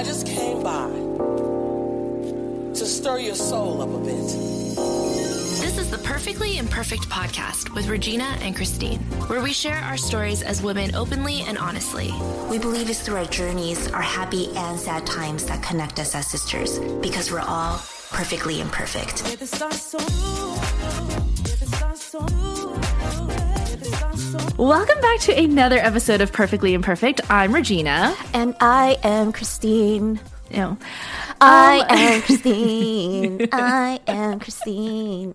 I just came by to stir your soul up a bit. This is the Perfectly Imperfect podcast with Regina and Christine, where we share our stories as women openly and honestly. We believe it's through our journeys, our happy and sad times that connect us as sisters because we're all perfectly imperfect. Welcome back to another episode of Perfectly Imperfect. I'm Regina. And I am Christine. No. I um, am Christine. I am Christine.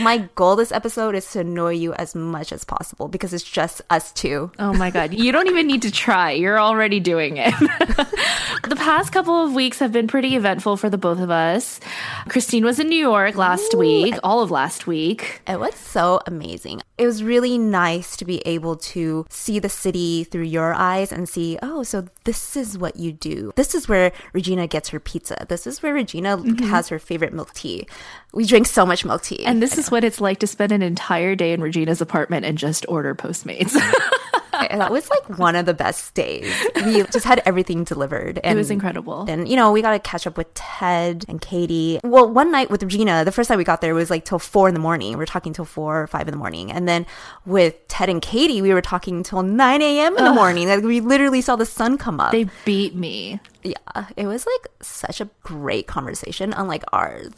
My goal this episode is to annoy you as much as possible because it's just us two. Oh my God. You don't even need to try. You're already doing it. the past couple of weeks have been pretty eventful for the both of us. Christine was in New York last Ooh, week, all of last week. It was so amazing. It was really nice to be able to see the city through your eyes and see, oh, so this is what you do. This is where Regina gets her pizza. This is where Regina mm-hmm. has her favorite milk tea. We drink so much milk tea. And this is what it's like to spend an entire day in Regina's apartment and just order Postmates. that was like one of the best days. We just had everything delivered. And, it was incredible. And, you know, we got to catch up with Ted and Katie. Well, one night with Regina, the first night we got there was like till four in the morning. We were talking till four or five in the morning. And then with Ted and Katie, we were talking till 9 a.m. in the Ugh. morning. Like we literally saw the sun come up. They beat me. Yeah, it was like such a great conversation, unlike ours.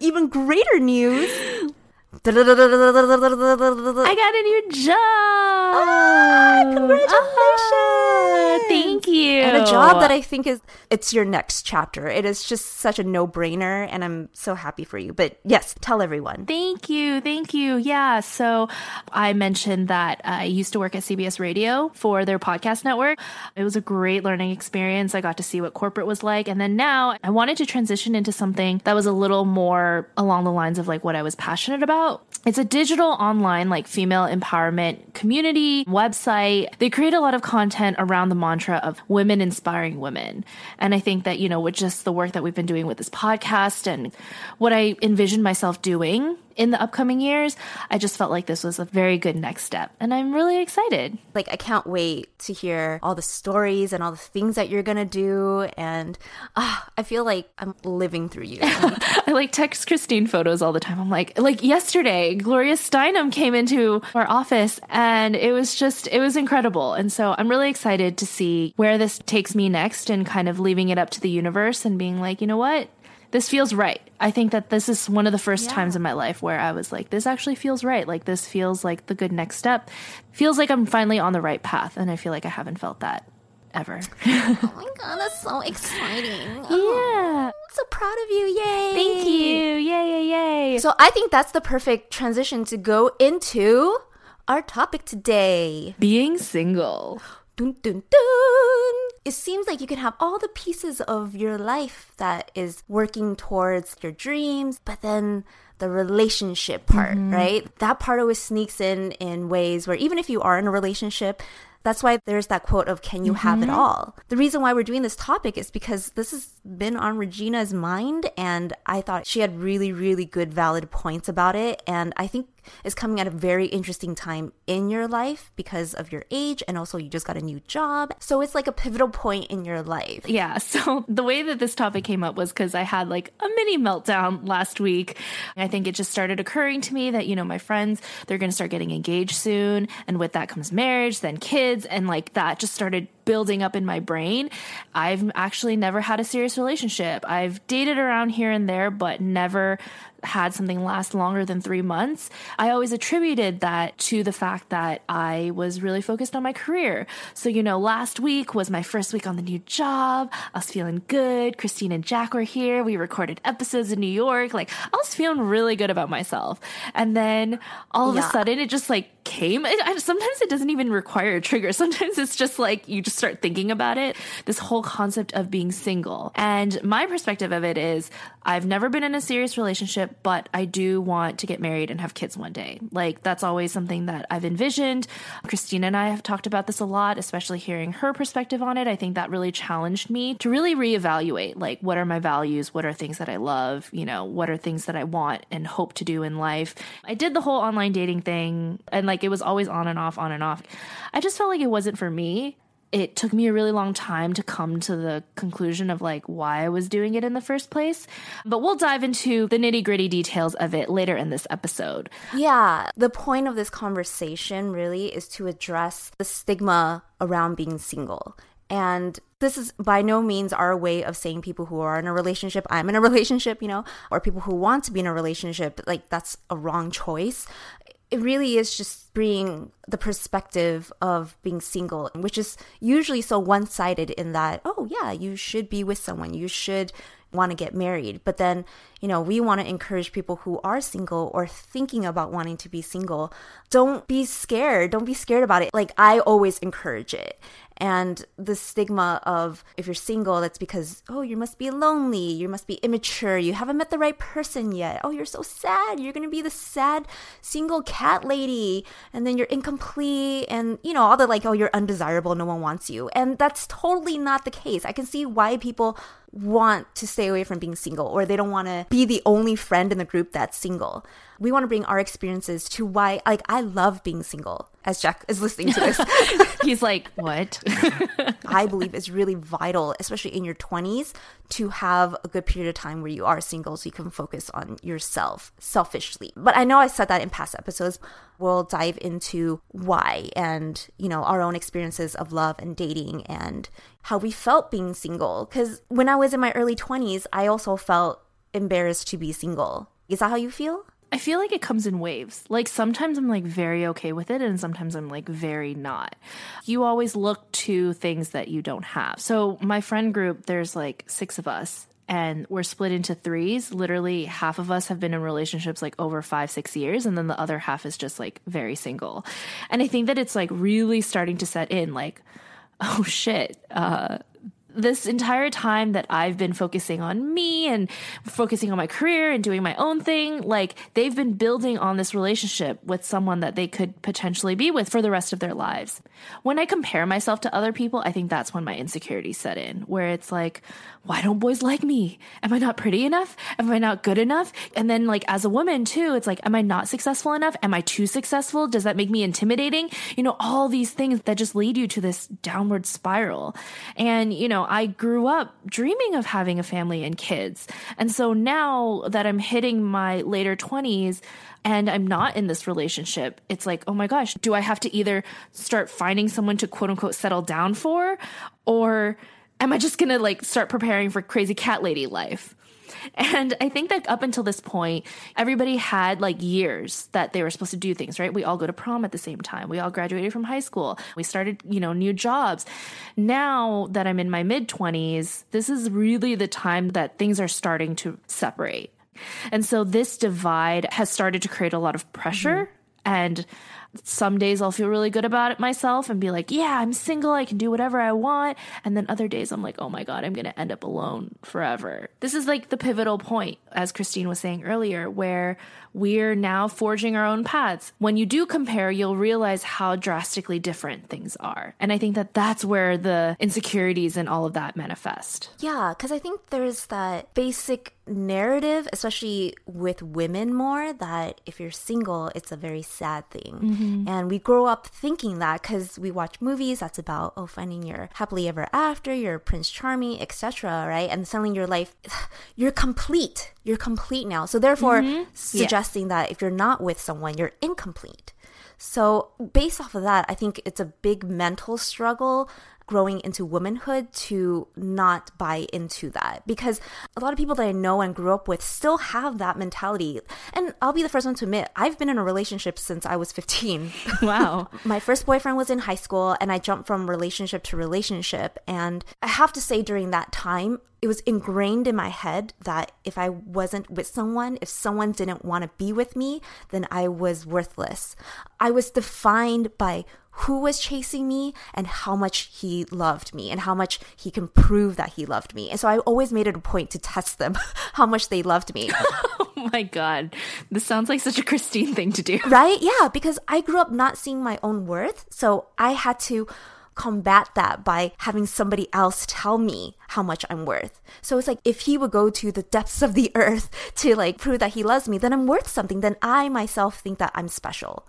Even greater news. I got a new job. Ah, congratulations. Ah, thank you. And a job that I think is it's your next chapter. It is just such a no-brainer and I'm so happy for you. But yes, tell everyone. Thank you. Thank you. Yeah, so I mentioned that I used to work at CBS Radio for their podcast network. It was a great learning experience. I got to see what corporate was like and then now I wanted to transition into something that was a little more along the lines of like what I was passionate about about. It's a digital online like female empowerment community website. They create a lot of content around the mantra of women inspiring women. And I think that, you know, with just the work that we've been doing with this podcast and what I envisioned myself doing in the upcoming years, I just felt like this was a very good next step. And I'm really excited. Like, I can't wait to hear all the stories and all the things that you're going to do. And uh, I feel like I'm living through you. I like text Christine photos all the time. I'm like, like yesterday, Gloria Steinem came into our office and it was just, it was incredible. And so I'm really excited to see where this takes me next and kind of leaving it up to the universe and being like, you know what? This feels right. I think that this is one of the first yeah. times in my life where I was like, this actually feels right. Like, this feels like the good next step. Feels like I'm finally on the right path. And I feel like I haven't felt that ever. oh my God, that's so exciting. Oh, yeah. I'm so proud of you. Yay. Thank you. Yay, yay, yay. So I think that's the perfect transition to go into our topic today being single. Dun, dun, dun. It seems like you can have all the pieces of your life that is working towards your dreams, but then the relationship part, mm-hmm. right? That part always sneaks in in ways where even if you are in a relationship, that's why there's that quote of can you mm-hmm. have it mm-hmm. all? The reason why we're doing this topic is because this has been on Regina's mind and I thought she had really really good valid points about it and I think is coming at a very interesting time in your life because of your age and also you just got a new job. So it's like a pivotal point in your life. Yeah. So the way that this topic came up was because I had like a mini meltdown last week. I think it just started occurring to me that, you know, my friends, they're going to start getting engaged soon. And with that comes marriage, then kids. And like that just started building up in my brain. I've actually never had a serious relationship. I've dated around here and there, but never had something last longer than three months, I always attributed that to the fact that I was really focused on my career. So, you know, last week was my first week on the new job. I was feeling good. Christine and Jack were here. We recorded episodes in New York. Like, I was feeling really good about myself. And then all of yeah. a sudden, it just like came. It, I, sometimes it doesn't even require a trigger. Sometimes it's just like you just start thinking about it. This whole concept of being single. And my perspective of it is I've never been in a serious relationship but I do want to get married and have kids one day. Like that's always something that I've envisioned. Christine and I have talked about this a lot, especially hearing her perspective on it. I think that really challenged me to really reevaluate like what are my values, what are things that I love, you know, what are things that I want and hope to do in life. I did the whole online dating thing and like it was always on and off, on and off. I just felt like it wasn't for me it took me a really long time to come to the conclusion of like why I was doing it in the first place. But we'll dive into the nitty gritty details of it later in this episode. Yeah, the point of this conversation really is to address the stigma around being single. And this is by no means our way of saying people who are in a relationship, I'm in a relationship, you know, or people who want to be in a relationship, like that's a wrong choice. It really is just bringing the perspective of being single, which is usually so one sided in that, oh, yeah, you should be with someone. You should want to get married. But then, you know, we want to encourage people who are single or thinking about wanting to be single. Don't be scared. Don't be scared about it. Like, I always encourage it and the stigma of if you're single that's because oh you must be lonely you must be immature you haven't met the right person yet oh you're so sad you're going to be the sad single cat lady and then you're incomplete and you know all the like oh you're undesirable no one wants you and that's totally not the case i can see why people want to stay away from being single or they don't want to be the only friend in the group that's single. We want to bring our experiences to why like I love being single as Jack is listening to this. He's like, "What?" I believe it's really vital especially in your 20s to have a good period of time where you are single so you can focus on yourself selfishly. But I know I said that in past episodes. We'll dive into why and, you know, our own experiences of love and dating and how we felt being single. Because when I was in my early 20s, I also felt embarrassed to be single. Is that how you feel? I feel like it comes in waves. Like sometimes I'm like very okay with it and sometimes I'm like very not. You always look to things that you don't have. So my friend group, there's like 6 of us and we're split into threes. Literally half of us have been in relationships like over 5 6 years and then the other half is just like very single. And I think that it's like really starting to set in like oh shit, uh, this entire time that I've been focusing on me and focusing on my career and doing my own thing, like they've been building on this relationship with someone that they could potentially be with for the rest of their lives. When I compare myself to other people, I think that's when my insecurities set in, where it's like, why don't boys like me? Am I not pretty enough? Am I not good enough? And then, like, as a woman, too, it's like, am I not successful enough? Am I too successful? Does that make me intimidating? You know, all these things that just lead you to this downward spiral. And, you know, I grew up dreaming of having a family and kids. And so now that I'm hitting my later 20s, and I'm not in this relationship, it's like, oh my gosh, do I have to either start finding someone to quote unquote settle down for or am I just gonna like start preparing for crazy cat lady life? And I think that up until this point, everybody had like years that they were supposed to do things, right? We all go to prom at the same time. We all graduated from high school. We started, you know, new jobs. Now that I'm in my mid 20s, this is really the time that things are starting to separate. And so this divide has started to create a lot of pressure. Mm-hmm. And some days I'll feel really good about it myself and be like, yeah, I'm single. I can do whatever I want. And then other days I'm like, oh my God, I'm going to end up alone forever. This is like the pivotal point, as Christine was saying earlier, where we're now forging our own paths. When you do compare, you'll realize how drastically different things are. And I think that that's where the insecurities and all of that manifest. Yeah, because I think there's that basic narrative, especially with women more, that if you're single, it's a very sad thing. Mm-hmm. And we grow up thinking that because we watch movies that's about, oh, finding your happily ever after, your Prince Charming, etc., right? And suddenly your life, you're complete. You're complete now. So therefore, mm-hmm. suggesting yeah. that if you're not with someone, you're incomplete. So, based off of that, I think it's a big mental struggle growing into womanhood to not buy into that because a lot of people that I know and grew up with still have that mentality. And I'll be the first one to admit, I've been in a relationship since I was 15. Wow. My first boyfriend was in high school and I jumped from relationship to relationship. And I have to say, during that time, it was ingrained in my head that if I wasn't with someone, if someone didn't want to be with me, then I was worthless. I was defined by who was chasing me and how much he loved me and how much he can prove that he loved me. And so I always made it a point to test them how much they loved me. oh my God. This sounds like such a Christine thing to do. Right? Yeah, because I grew up not seeing my own worth. So I had to combat that by having somebody else tell me how much I'm worth. So it's like if he would go to the depths of the earth to like prove that he loves me, then I'm worth something. Then I myself think that I'm special.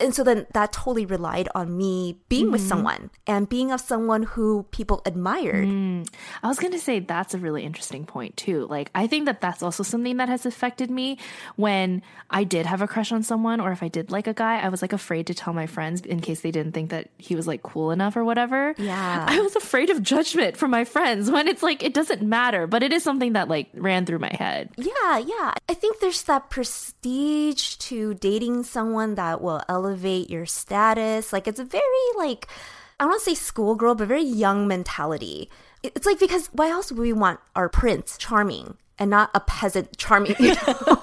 And so then that totally relied on me being with mm-hmm. someone and being of someone who people admired. Mm. I was going to say that's a really interesting point too. Like I think that that's also something that has affected me when I did have a crush on someone or if I did like a guy, I was like afraid to tell my friends in case they didn't think that he was like cool enough or whatever. Yeah. I was afraid of judgment from my friends when it's like it doesn't matter, but it is something that like ran through my head. Yeah, yeah. I think there's that prestige to dating someone that will elevate your status. Like it's a very like I don't want to say schoolgirl, but very young mentality. It's like because why else would we want our prince charming and not a peasant charming? You know?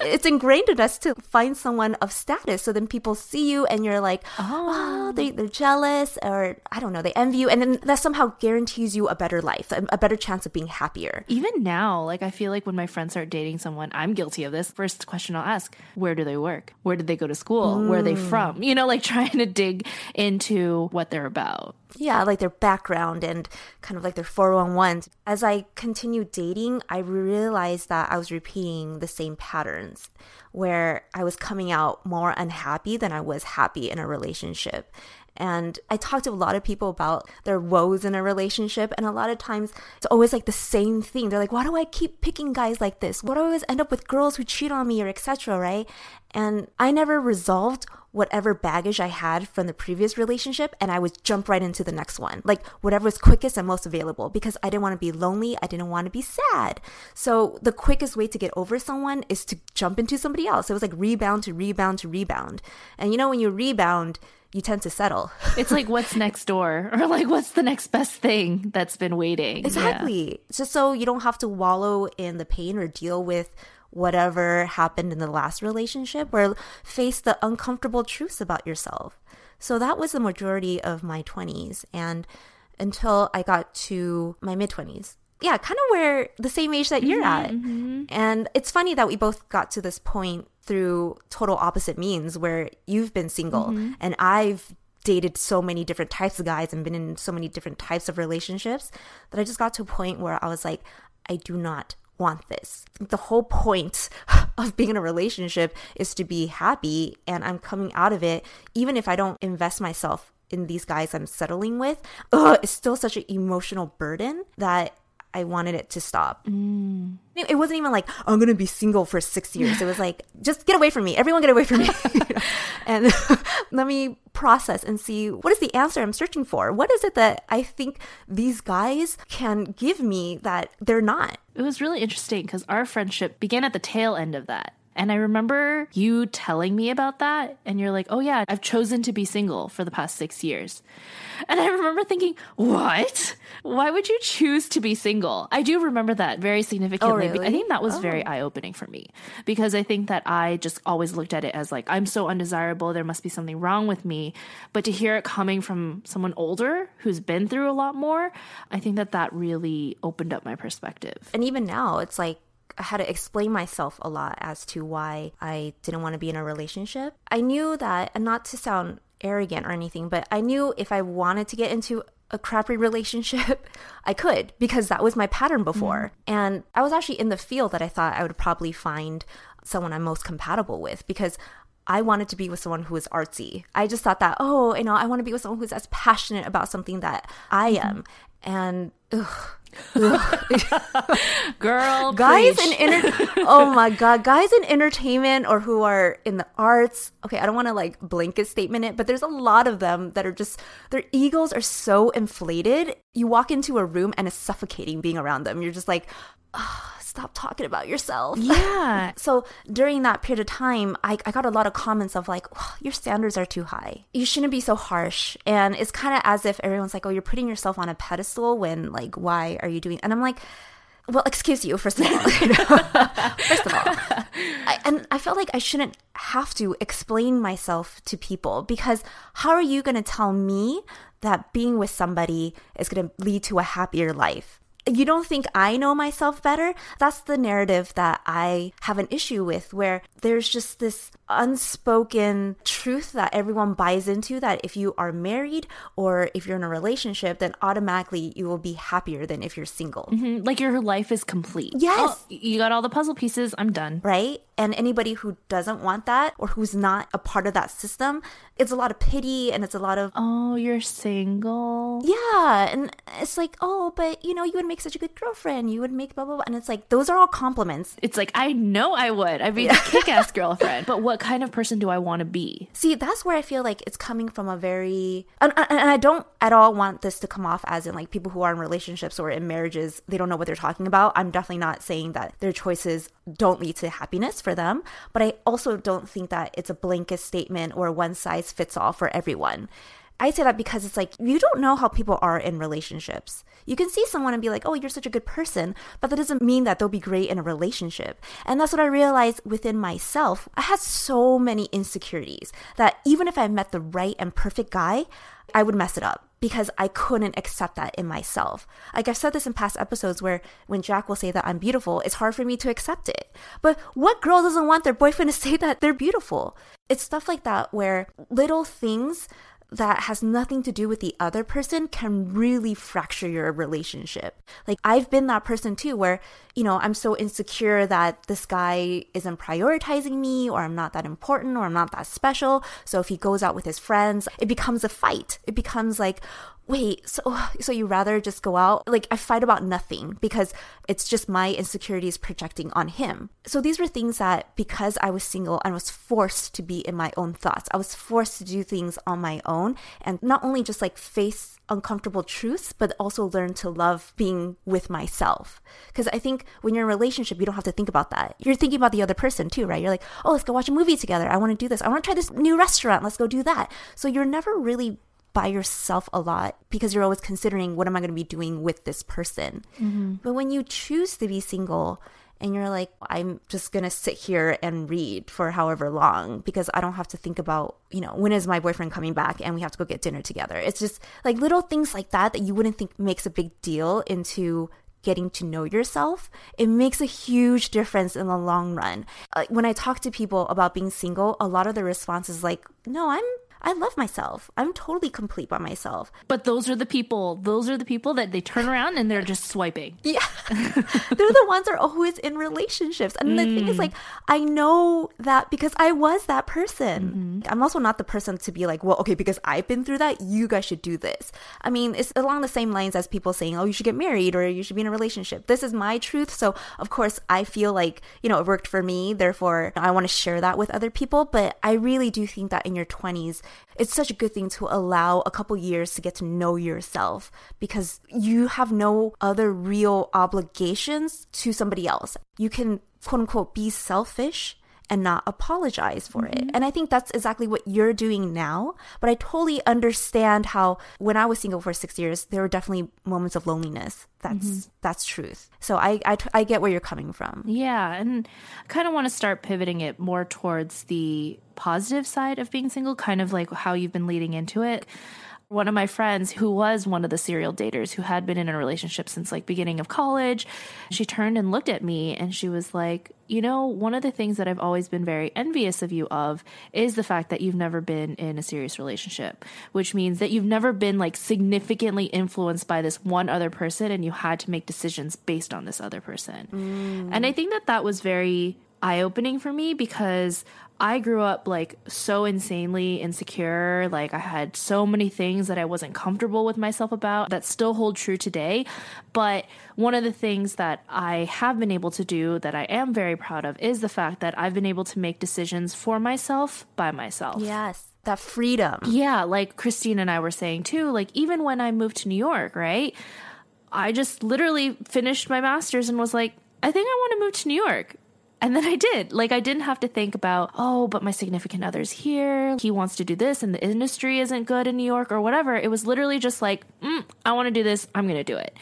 it's ingrained in us to find someone of status. So then people see you and you're like, oh, they, oh. they're jealous or I don't know, they envy you. And then that somehow guarantees you a better life, a, a better chance of being happier. Even now, like I feel like when my friends start dating someone, I'm guilty of this. First question I'll ask, where do they work? Where did they go to school? Where are they mm. from? You know, like trying to dig into what they're about. Yeah, like their background and kind of like their 411s. As I continued dating, I realized that I was repeating the same patterns where I was coming out more unhappy than I was happy in a relationship. And I talked to a lot of people about their woes in a relationship, and a lot of times it's always like the same thing. They're like, "Why do I keep picking guys like this? Why do I always end up with girls who cheat on me or etc." Right? And I never resolved whatever baggage I had from the previous relationship and I would jump right into the next one. Like whatever was quickest and most available because I didn't want to be lonely. I didn't want to be sad. So the quickest way to get over someone is to jump into somebody else. It was like rebound to rebound to rebound. And you know, when you rebound, you tend to settle. It's like what's next door or like what's the next best thing that's been waiting. Yeah. Exactly. Just so you don't have to wallow in the pain or deal with whatever happened in the last relationship or face the uncomfortable truths about yourself. So that was the majority of my 20s and until I got to my mid 20s. Yeah, kind of where the same age that you're mm-hmm, at. Mm-hmm. And it's funny that we both got to this point through total opposite means where you've been single mm-hmm. and I've dated so many different types of guys and been in so many different types of relationships that I just got to a point where I was like, I do not want this. The whole point of being in a relationship is to be happy, and I'm coming out of it, even if I don't invest myself in these guys I'm settling with, ugh, it's still such an emotional burden that I wanted it to stop. Mm. It it wasn't even like, I'm going to be single for six years. It was like, just get away from me. Everyone get away from me. and let me process and see what is the answer I'm searching for? What is it that I think these guys can give me that they're not? It was really interesting because our friendship began at the tail end of that. And I remember you telling me about that, and you're like, oh, yeah, I've chosen to be single for the past six years. And I remember thinking, what? Why would you choose to be single? I do remember that very significantly. Oh, really? I think that was very oh. eye opening for me because I think that I just always looked at it as like, I'm so undesirable, there must be something wrong with me. But to hear it coming from someone older who's been through a lot more, I think that that really opened up my perspective. And even now, it's like, I had to explain myself a lot as to why I didn't want to be in a relationship. I knew that, and not to sound arrogant or anything, but I knew if I wanted to get into a crappy relationship, I could because that was my pattern mm-hmm. before. And I was actually in the field that I thought I would probably find someone I'm most compatible with because I wanted to be with someone who was artsy. I just thought that, oh, you know, I want to be with someone who's as passionate about something that I am. And ugh, Girl, guys preach. in enter- oh my god guys in entertainment or who are in the arts okay i don't want to like blanket statement it but there's a lot of them that are just their egos are so inflated you walk into a room and it's suffocating being around them you're just like "Ah, stop talking about yourself yeah. so during that period of time, I, I got a lot of comments of like, "Oh, your standards are too high. You shouldn't be so harsh. And it's kind of as if everyone's like, oh, you're putting yourself on a pedestal when like, why are you doing? And I'm like, well, excuse you, first of all. first of all. I, and I felt like I shouldn't have to explain myself to people because how are you going to tell me that being with somebody is going to lead to a happier life? You don't think I know myself better? That's the narrative that I have an issue with, where there's just this unspoken truth that everyone buys into that if you are married or if you're in a relationship, then automatically you will be happier than if you're single. Mm-hmm. Like your life is complete. Yes. Oh, you got all the puzzle pieces. I'm done. Right? And anybody who doesn't want that or who's not a part of that system, it's a lot of pity and it's a lot of, Oh, you're single. yeah. And it's like, oh, but you know, you would make such a good girlfriend. You would make blah, blah, blah. And it's like, those are all compliments. It's like I know I would. I'd be a kick-ass girlfriend, but what kind of person do I want to be? See, that's where I feel like it's coming from a very, and, and I don't at all want this to come off as in like people who are in relationships or in marriages, they don't know what they're talking about. I'm definitely not saying that their choices don't lead to happiness for them, but I also don't think that it's a blanket statement or one size fits all for everyone. I say that because it's like you don't know how people are in relationships. You can see someone and be like, oh, you're such a good person, but that doesn't mean that they'll be great in a relationship. And that's what I realized within myself. I had so many insecurities that even if I met the right and perfect guy, I would mess it up because I couldn't accept that in myself. Like I've said this in past episodes where when Jack will say that I'm beautiful, it's hard for me to accept it. But what girl doesn't want their boyfriend to say that they're beautiful? It's stuff like that where little things that has nothing to do with the other person can really fracture your relationship. Like I've been that person too where, you know, I'm so insecure that this guy isn't prioritizing me or I'm not that important or I'm not that special. So if he goes out with his friends, it becomes a fight. It becomes like, wait, so so you rather just go out? Like I fight about nothing because it's just my insecurities projecting on him. So these were things that because I was single and was forced to be in my own thoughts, I was forced to do things on my own and not only just like face uncomfortable truths, but also learn to love being with myself. Because I think when you're in a relationship, you don't have to think about that. You're thinking about the other person too, right? You're like, oh, let's go watch a movie together. I want to do this. I want to try this new restaurant. Let's go do that. So you're never really by yourself a lot because you're always considering what am I going to be doing with this person. Mm-hmm. But when you choose to be single and you're like, I'm just going to sit here and read for however long because I don't have to think about, you know, when is my boyfriend coming back and we have to go get dinner together. It's just like little things like that that you wouldn't think makes a big deal into getting to know yourself, it makes a huge difference in the long run. Like when I talk to people about being single, a lot of the response is like, no, I'm I love myself. I'm totally complete by myself. But those are the people, those are the people that they turn around and they're just swiping. Yeah. they're the ones that are always in relationships. And mm. the thing is, like, I know that because I was that person. Mm-hmm. I'm also not the person to be like, well, okay, because I've been through that, you guys should do this. I mean, it's along the same lines as people saying, oh, you should get married or you should be in a relationship. This is my truth. So, of course, I feel like, you know, it worked for me. Therefore, I want to share that with other people. But I really do think that in your 20s, it's such a good thing to allow a couple years to get to know yourself because you have no other real obligations to somebody else. You can quote unquote be selfish and not apologize for mm-hmm. it. And I think that's exactly what you're doing now. But I totally understand how when I was single for six years, there were definitely moments of loneliness. That's mm-hmm. that's truth. So I, I I get where you're coming from. Yeah, and I kind of want to start pivoting it more towards the positive side of being single, kind of like how you've been leading into it one of my friends who was one of the serial daters who had been in a relationship since like beginning of college she turned and looked at me and she was like you know one of the things that i've always been very envious of you of is the fact that you've never been in a serious relationship which means that you've never been like significantly influenced by this one other person and you had to make decisions based on this other person mm. and i think that that was very eye opening for me because I grew up like so insanely insecure. Like I had so many things that I wasn't comfortable with myself about that still hold true today. But one of the things that I have been able to do that I am very proud of is the fact that I've been able to make decisions for myself by myself. Yes that freedom. Yeah, like Christine and I were saying too, like even when I moved to New York, right? I just literally finished my master's and was like, I think I want to move to New York. And then I did. Like, I didn't have to think about, oh, but my significant other's here. He wants to do this, and the industry isn't good in New York or whatever. It was literally just like, mm, I want to do this. I'm going to do it.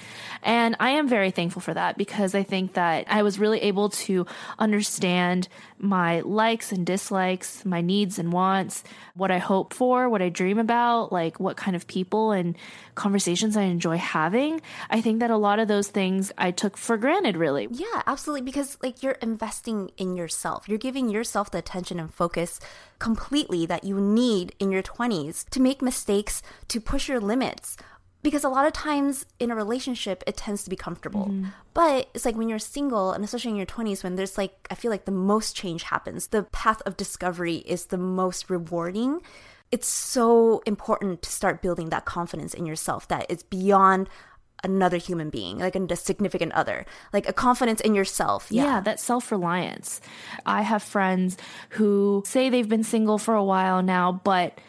And I am very thankful for that because I think that I was really able to understand my likes and dislikes, my needs and wants, what I hope for, what I dream about, like what kind of people and conversations I enjoy having. I think that a lot of those things I took for granted, really. Yeah, absolutely. Because like you're investing in yourself, you're giving yourself the attention and focus completely that you need in your 20s to make mistakes, to push your limits because a lot of times in a relationship it tends to be comfortable mm-hmm. but it's like when you're single and especially in your 20s when there's like i feel like the most change happens the path of discovery is the most rewarding it's so important to start building that confidence in yourself that it's beyond another human being like a significant other like a confidence in yourself yeah, Yeah, that self reliance. I have friends who say they've been single for a while now, but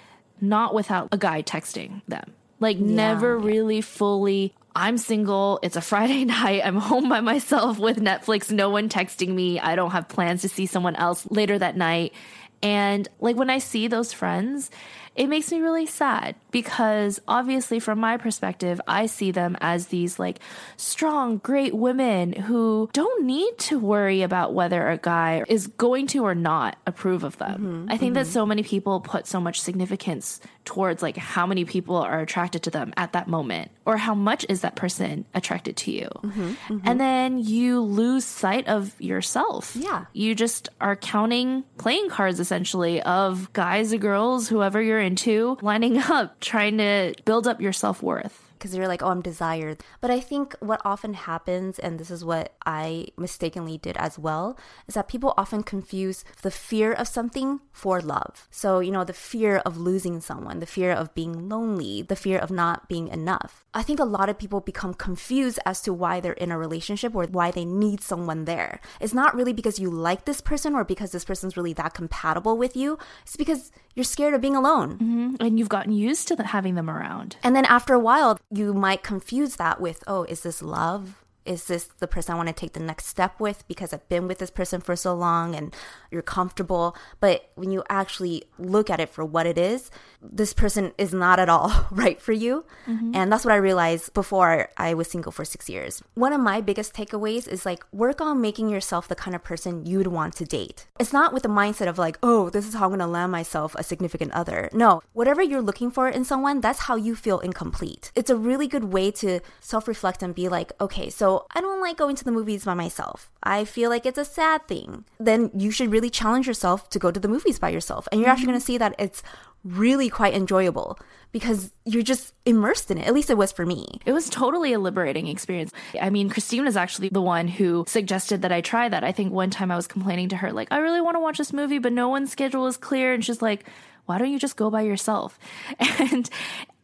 not without a guy texting them. Like, never really fully. I'm single. It's a Friday night. I'm home by myself with Netflix. No one texting me. I don't have plans to see someone else later that night. And like when I see those friends, it makes me really sad because obviously, from my perspective, I see them as these like strong, great women who don't need to worry about whether a guy is going to or not approve of them. Mm-hmm. I think that mm-hmm. so many people put so much significance towards like how many people are attracted to them at that moment or how much is that person attracted to you. Mm-hmm. And then you lose sight of yourself. Yeah. You just are counting playing cards essentially of guys or girls, whoever you're into, lining up, trying to build up your self worth. because you're like, oh, I'm desired. But I think what often happens, and this is what I mistakenly did as well, is that people often confuse the fear of something for love. So, you know, the fear of losing someone, the fear of being lonely, the fear of not being enough. I think a lot of people become confused as to why they're in a relationship or why they need someone there. It's not really because you like this person or because this person's really that compatible with you. It's because you're scared of being alone. Mm-hmm. And you've gotten used to the, having them around. And then after a while, you might confuse that with, oh, is this love? Is this the person I want to take the next step with because I've been with this person for so long and you're comfortable? But when you actually look at it for what it is, this person is not at all right for you. Mm-hmm. And that's what I realized before I was single for six years. One of my biggest takeaways is like work on making yourself the kind of person you'd want to date. It's not with the mindset of like, oh, this is how I'm going to land myself a significant other. No, whatever you're looking for in someone, that's how you feel incomplete. It's a really good way to self reflect and be like, okay, so I don't like going to the movies by myself. I feel like it's a sad thing. Then you should really challenge yourself to go to the movies by yourself. And you're actually mm-hmm. going to see that it's really quite enjoyable because you're just immersed in it. At least it was for me. It was totally a liberating experience. I mean, Christine was actually the one who suggested that I try that. I think one time I was complaining to her, like, I really want to watch this movie, but no one's schedule is clear. And she's like, why don't you just go by yourself? And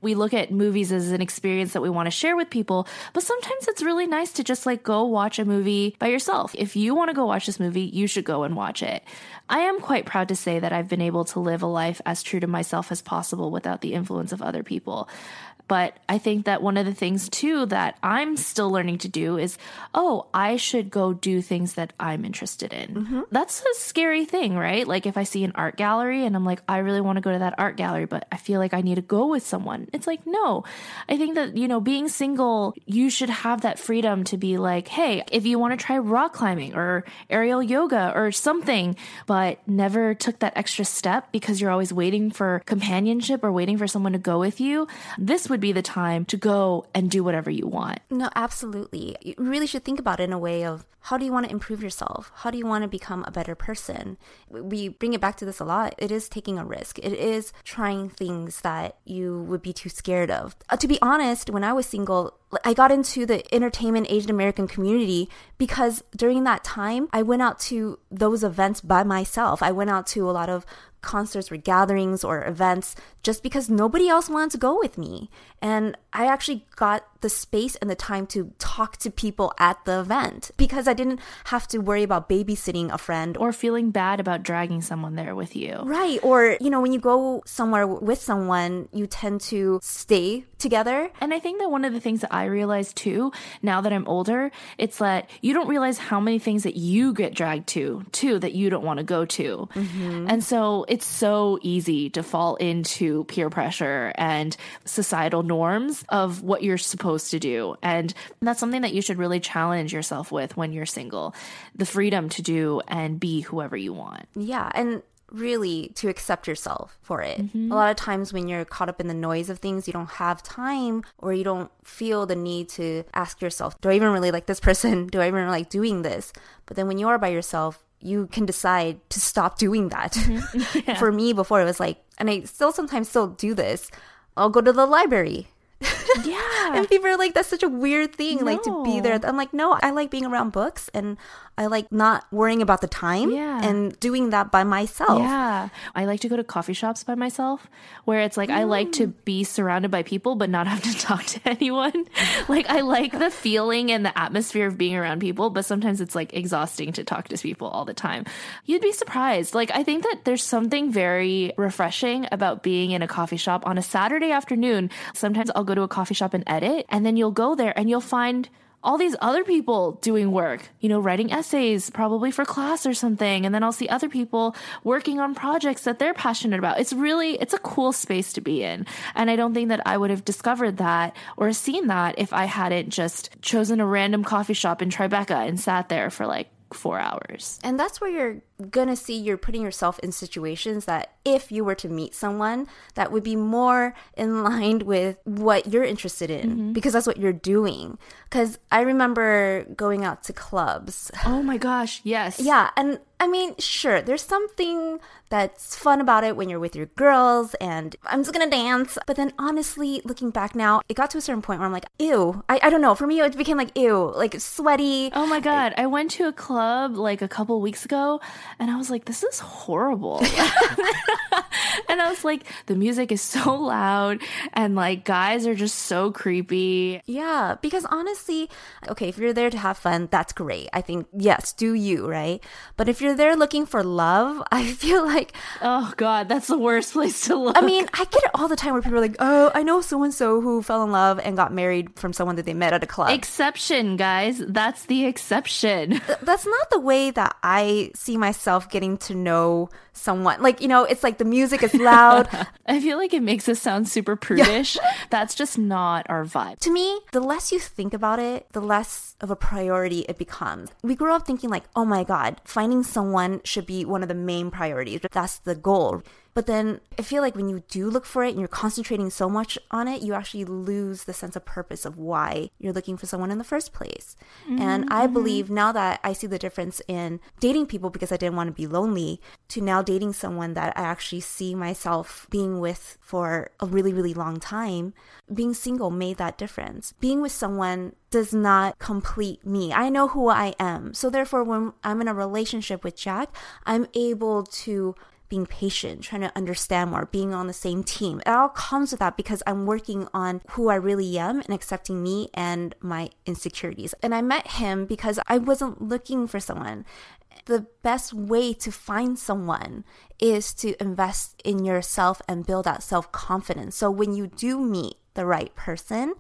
we look at movies as an experience that we want to share with people, but sometimes it's really nice to just like go watch a movie by yourself. If you want to go watch this movie, you should go and watch it. I am quite proud to say that I've been able to live a life as true to myself as possible without the influence of other people. But I think that one of the things too that I'm still learning to do is, oh, I should go do things that I'm interested in. Mm-hmm. That's a scary thing, right? Like if I see an art gallery and I'm like, I really want to go to that art gallery, but I feel like I need to go with someone. It's like, no. I think that, you know, being single, you should have that freedom to be like, hey, if you want to try rock climbing or aerial yoga or something, but never took that extra step because you're always waiting for companionship or waiting for someone to go with you, this would be the time to go and do whatever you want. No, absolutely. You really should think about it in a way of how do you want to improve yourself? How do you want to become a better person? We bring it back to this a lot. It is taking a risk. It is trying things that you would be too scared of. Uh, to be honest, when I was single, I got into the entertainment Asian American community because during that time, I went out to those events by myself. I went out to a lot of concerts or gatherings or events just because nobody else wanted to go with me. And I actually got the space and the time to talk to people at the event because I didn't have to worry about babysitting a friend or feeling bad about dragging someone there with you. Right. Or, you know, when you go somewhere with someone, you tend to stay together. And I think that one of the things that I realized too, now that I'm older, it's that you don't realize how many things that you get dragged to, too, that you don't want to go to. Mm-hmm. And so it's so easy to fall into peer pressure and societal norms of what you're supposed to do. And that's something that you should really challenge yourself with when you're single the freedom to do and be whoever you want. Yeah. And really to accept yourself for it. Mm-hmm. A lot of times when you're caught up in the noise of things, you don't have time or you don't feel the need to ask yourself, do I even really like this person? Do I even like doing this? But then when you are by yourself, you can decide to stop doing that. Mm-hmm. For me, before it was like, and I still sometimes still do this. I'll go to the library. Yeah. And people are like, that's such a weird thing, like to be there. I'm like, no, I like being around books and I like not worrying about the time Yeah. and doing that by myself. Yeah. I like to go to coffee shops by myself where it's like I like to mm. be surrounded by people but not have to talk to anyone. like I like the feeling and the atmosphere of being around people, but sometimes it's like exhausting to talk to people all the time. You'd be surprised. Like I think that there's something very refreshing about being in a coffee shop on a Saturday afternoon. Sometimes I'll go to a coffee shop and edit and then you'll go there and you'll find all these other people doing work, you know, writing essays, probably for class or something. And then I'll see other people working on projects that they're passionate about. It's really, it's a cool space to be in. And I don't think that I would have discovered that or seen that if I hadn't just chosen a random coffee shop in Tribeca and sat there for like four hours. And that's where you're gonna see you're putting yourself in situations that if you were to meet someone that would be more in line with what you're interested in mm-hmm. because that's what you're doing. Because I remember going out to clubs. Oh my gosh. Yes. Yeah, and I mean, sure, there's something that's fun about it when you're with your girls and I'm just gonna dance. But then honestly, looking back now, it got to a certain point where I'm like, ew. I, I don't know. For me, it became like, ew, like sweaty. Oh my God. I went to a club like a couple weeks ago and I was like, this is horrible. and I was like, the music is so loud and like guys are just so creepy. Yeah, because honestly, okay, if you're there to have fun, that's great. I think, yes, do you, right? But if you're there looking for love, I feel like, Oh God, that's the worst place to look. I mean, I get it all the time where people are like, oh, I know so and so who fell in love and got married from someone that they met at a club. exception, guys. That's the exception. that's not the way that I see myself getting to know someone. Like, you know, it's like the music is loud. I feel like it makes us sound super prudish. That's just not our vibe. to me, the less you think about it, the less of a priority it becomes. We grew up thinking, like, oh my God, finding someone should be one of the main priorities. That's the goal. But then I feel like when you do look for it and you're concentrating so much on it, you actually lose the sense of purpose of why you're looking for someone in the first place. And mm-hmm, I mm-hmm. believe now that I see the difference in dating people because I didn't want to be lonely to now dating someone that I actually see myself being with for a really, really long time, being single made that difference. Being with someone does not complete me. I know who I am. So therefore, when I'm in a relationship with Jack, I'm able to being patient, trying to understand more, being on the same team. It all comes with that because I'm working on who I really am and accepting me and my insecurities. And I met him because I wasn't looking for someone. The best way to find someone is to invest in yourself and build that self confidence. So when you do meet the right person,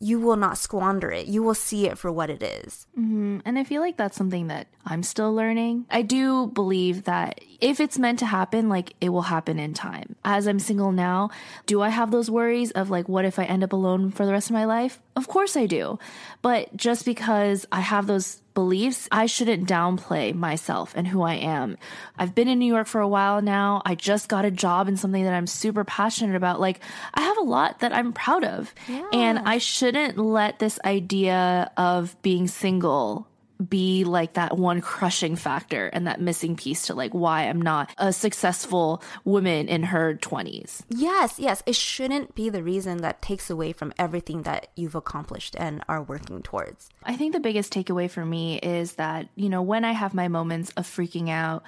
you will not squander it. You will see it for what it is. Mm-hmm. And I feel like that's something that I'm still learning. I do believe that if it's meant to happen, like it will happen in time. As I'm single now, do I have those worries of like, what if I end up alone for the rest of my life? Of course I do. But just because I have those beliefs, I shouldn't downplay myself and who I am. I've been in New York for a while now. I just got a job in something that I'm super passionate about. Like, I have a lot that I'm proud of. And I shouldn't let this idea of being single be like that one crushing factor and that missing piece to like why I'm not a successful woman in her 20s. Yes, yes. It shouldn't be the reason that takes away from everything that you've accomplished and are working towards. I think the biggest takeaway for me is that, you know, when I have my moments of freaking out,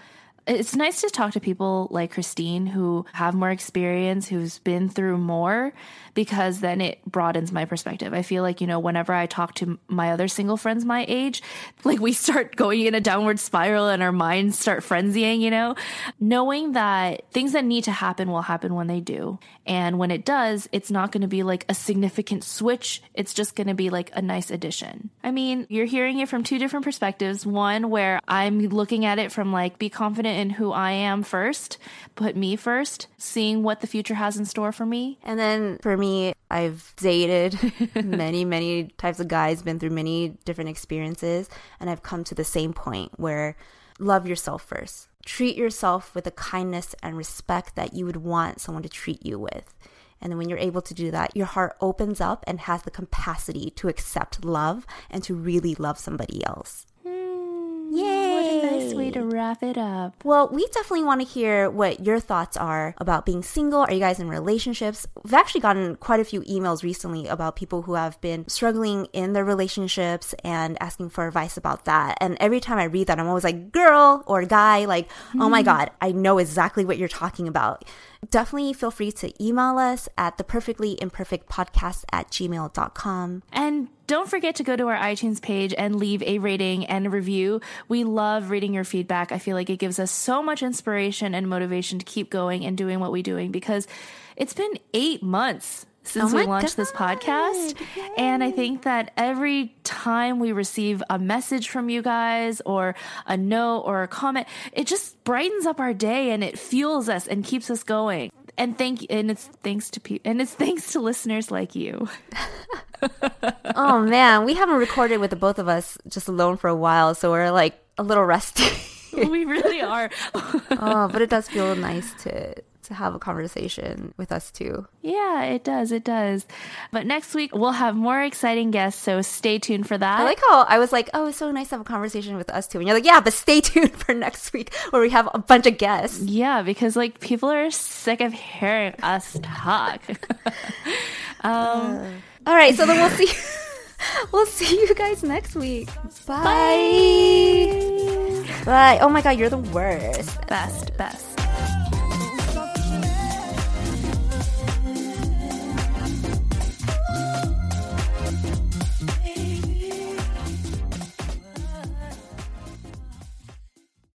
it's nice to talk to people like Christine who have more experience, who's been through more, because then it broadens my perspective. I feel like, you know, whenever I talk to my other single friends my age, like we start going in a downward spiral and our minds start frenzying, you know, knowing that things that need to happen will happen when they do. And when it does, it's not going to be like a significant switch. It's just going to be like a nice addition. I mean, you're hearing it from two different perspectives. One where I'm looking at it from like, be confident in who I am first, put me first, seeing what the future has in store for me. And then for me, I've dated many, many types of guys, been through many different experiences, and I've come to the same point where love yourself first. Treat yourself with the kindness and respect that you would want someone to treat you with. And then when you're able to do that, your heart opens up and has the capacity to accept love and to really love somebody else. Yay! What a nice nice way to wrap it up. Well, we definitely want to hear what your thoughts are about being single. Are you guys in relationships? We've actually gotten quite a few emails recently about people who have been struggling in their relationships and asking for advice about that. And every time I read that, I'm always like, girl or guy, like, oh my mm-hmm. God, I know exactly what you're talking about. Definitely feel free to email us at the perfectly imperfect podcast at gmail.com. And don't forget to go to our iTunes page and leave a rating and a review. We love reading your feedback. I feel like it gives us so much inspiration and motivation to keep going and doing what we're doing because it's been eight months since Oh we launched this podcast. And I think that every time we receive a message from you guys or a note or a comment, it just brightens up our day and it fuels us and keeps us going. And thank and it's thanks to pe- and it's thanks to listeners like you. Oh man, we haven't recorded with the both of us just alone for a while, so we're like a little rusty. we really are. oh, but it does feel nice to to have a conversation with us too. yeah, it does. It does. But next week we'll have more exciting guests, so stay tuned for that. I like how I was like, "Oh, it's so nice to have a conversation with us too," and you're like, "Yeah, but stay tuned for next week where we have a bunch of guests." Yeah, because like people are sick of hearing us talk. um, All right, so then we'll see. we'll see you guys next week. Bye. Bye. Oh my god, you're the worst. best, best.